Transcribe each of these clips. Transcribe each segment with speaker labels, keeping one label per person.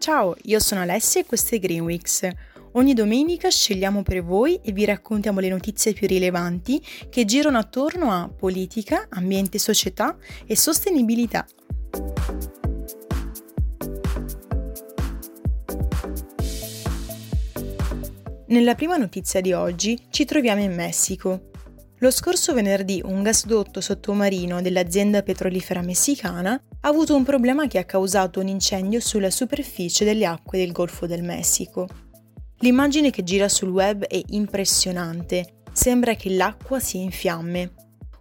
Speaker 1: Ciao, io sono Alessia e questo è Green Weeks. Ogni domenica scegliamo per voi e vi raccontiamo le notizie più rilevanti che girano attorno a politica, ambiente società e sostenibilità. Nella prima notizia di oggi ci troviamo in Messico, lo scorso venerdì un gasdotto sottomarino dell'azienda petrolifera messicana ha avuto un problema che ha causato un incendio sulla superficie delle acque del Golfo del Messico. L'immagine che gira sul web è impressionante, sembra che l'acqua sia in fiamme.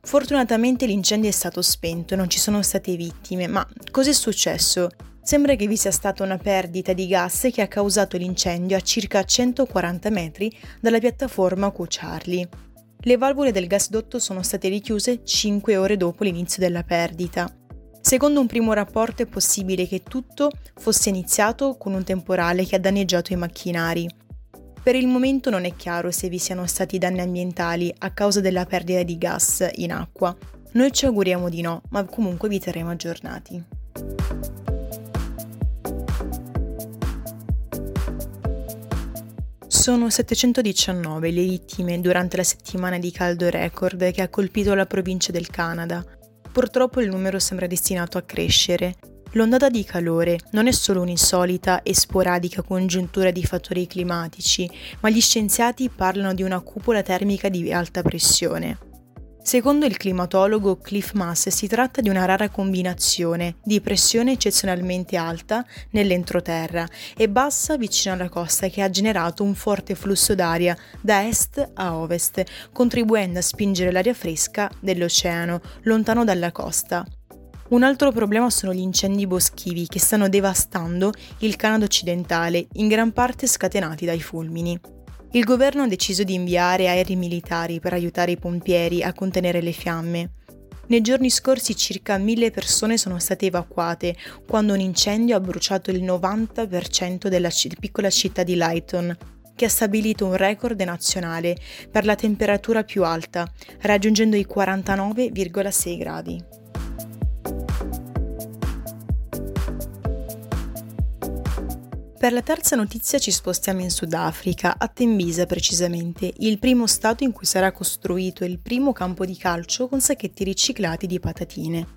Speaker 1: Fortunatamente l'incendio è stato spento, non ci sono state vittime, ma cos'è successo? Sembra che vi sia stata una perdita di gas che ha causato l'incendio a circa 140 metri dalla piattaforma Cucciarli. Le valvole del gasdotto sono state richiuse 5 ore dopo l'inizio della perdita. Secondo un primo rapporto è possibile che tutto fosse iniziato con un temporale che ha danneggiato i macchinari. Per il momento non è chiaro se vi siano stati danni ambientali a causa della perdita di gas in acqua. Noi ci auguriamo di no, ma comunque vi terremo aggiornati. Sono 719 le vittime durante la settimana di caldo record che ha colpito la provincia del Canada. Purtroppo il numero sembra destinato a crescere. L'ondata di calore non è solo un'insolita e sporadica congiuntura di fattori climatici, ma gli scienziati parlano di una cupola termica di alta pressione. Secondo il climatologo Cliff Mass si tratta di una rara combinazione di pressione eccezionalmente alta nell'entroterra e bassa vicino alla costa che ha generato un forte flusso d'aria da est a ovest, contribuendo a spingere l'aria fresca dell'oceano lontano dalla costa. Un altro problema sono gli incendi boschivi che stanno devastando il Canada occidentale, in gran parte scatenati dai fulmini il governo ha deciso di inviare aerei militari per aiutare i pompieri a contenere le fiamme. Nei giorni scorsi circa mille persone sono state evacuate quando un incendio ha bruciato il 90% della c- piccola città di Lighton, che ha stabilito un record nazionale per la temperatura più alta, raggiungendo i 49,6 gradi. Per la terza notizia ci spostiamo in Sudafrica, a Tembisa precisamente, il primo stato in cui sarà costruito il primo campo di calcio con sacchetti riciclati di patatine.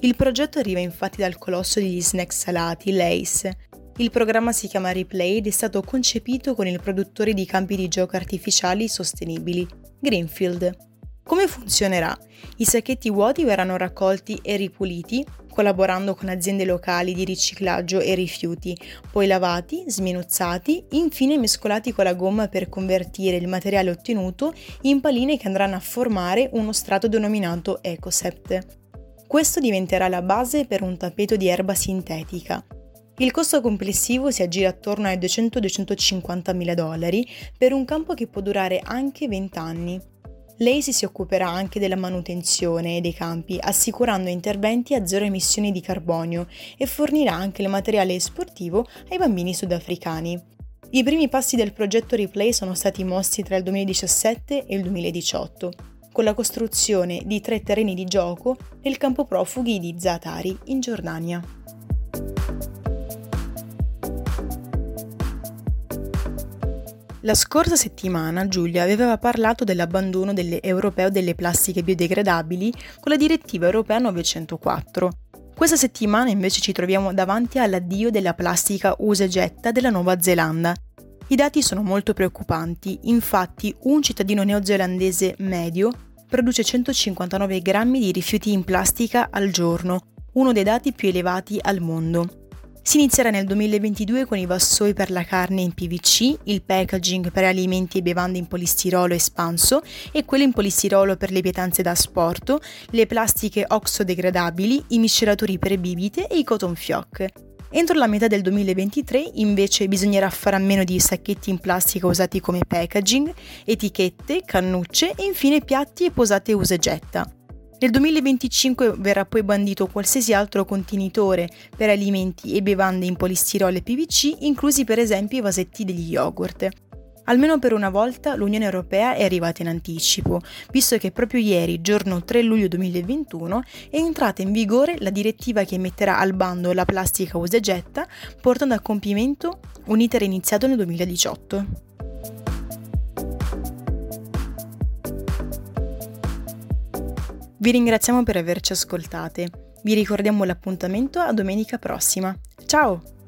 Speaker 1: Il progetto arriva infatti dal colosso degli snack salati, Lace. Il programma si chiama Replay ed è stato concepito con il produttore di campi di gioco artificiali sostenibili, Greenfield. Come funzionerà? I sacchetti vuoti verranno raccolti e ripuliti, collaborando con aziende locali di riciclaggio e rifiuti, poi lavati, sminuzzati, infine mescolati con la gomma per convertire il materiale ottenuto in palline che andranno a formare uno strato denominato Ecosept. Questo diventerà la base per un tappeto di erba sintetica. Il costo complessivo si aggira attorno ai 200-250 mila dollari per un campo che può durare anche 20 anni. Lei si occuperà anche della manutenzione dei campi, assicurando interventi a zero emissioni di carbonio e fornirà anche il materiale sportivo ai bambini sudafricani. I primi passi del progetto Replay sono stati mossi tra il 2017 e il 2018, con la costruzione di tre terreni di gioco nel campo profughi di Zaatari, in Giordania. La scorsa settimana Giulia aveva parlato dell'abbandono delle europeo delle plastiche biodegradabili con la direttiva europea 904. Questa settimana invece ci troviamo davanti all'addio della plastica usa e getta della Nuova Zelanda. I dati sono molto preoccupanti, infatti un cittadino neozelandese medio produce 159 grammi di rifiuti in plastica al giorno, uno dei dati più elevati al mondo. Si inizierà nel 2022 con i vassoi per la carne in PVC, il packaging per alimenti e bevande in polistirolo espanso e quello in polistirolo per le pietanze da asporto, le plastiche oxodegradabili, i miscelatori per bibite e i cotton fioc. Entro la metà del 2023 invece bisognerà fare a meno di sacchetti in plastica usati come packaging, etichette, cannucce e infine piatti e posate usa e getta. Nel 2025 verrà poi bandito qualsiasi altro contenitore per alimenti e bevande in polistirolo e PVC, inclusi per esempio i vasetti degli yogurt. Almeno per una volta l'Unione Europea è arrivata in anticipo, visto che proprio ieri, giorno 3 luglio 2021, è entrata in vigore la direttiva che metterà al bando la plastica usa e getta, portando a compimento un iter iniziato nel 2018. Vi ringraziamo per averci ascoltate. Vi ricordiamo l'appuntamento a domenica prossima. Ciao!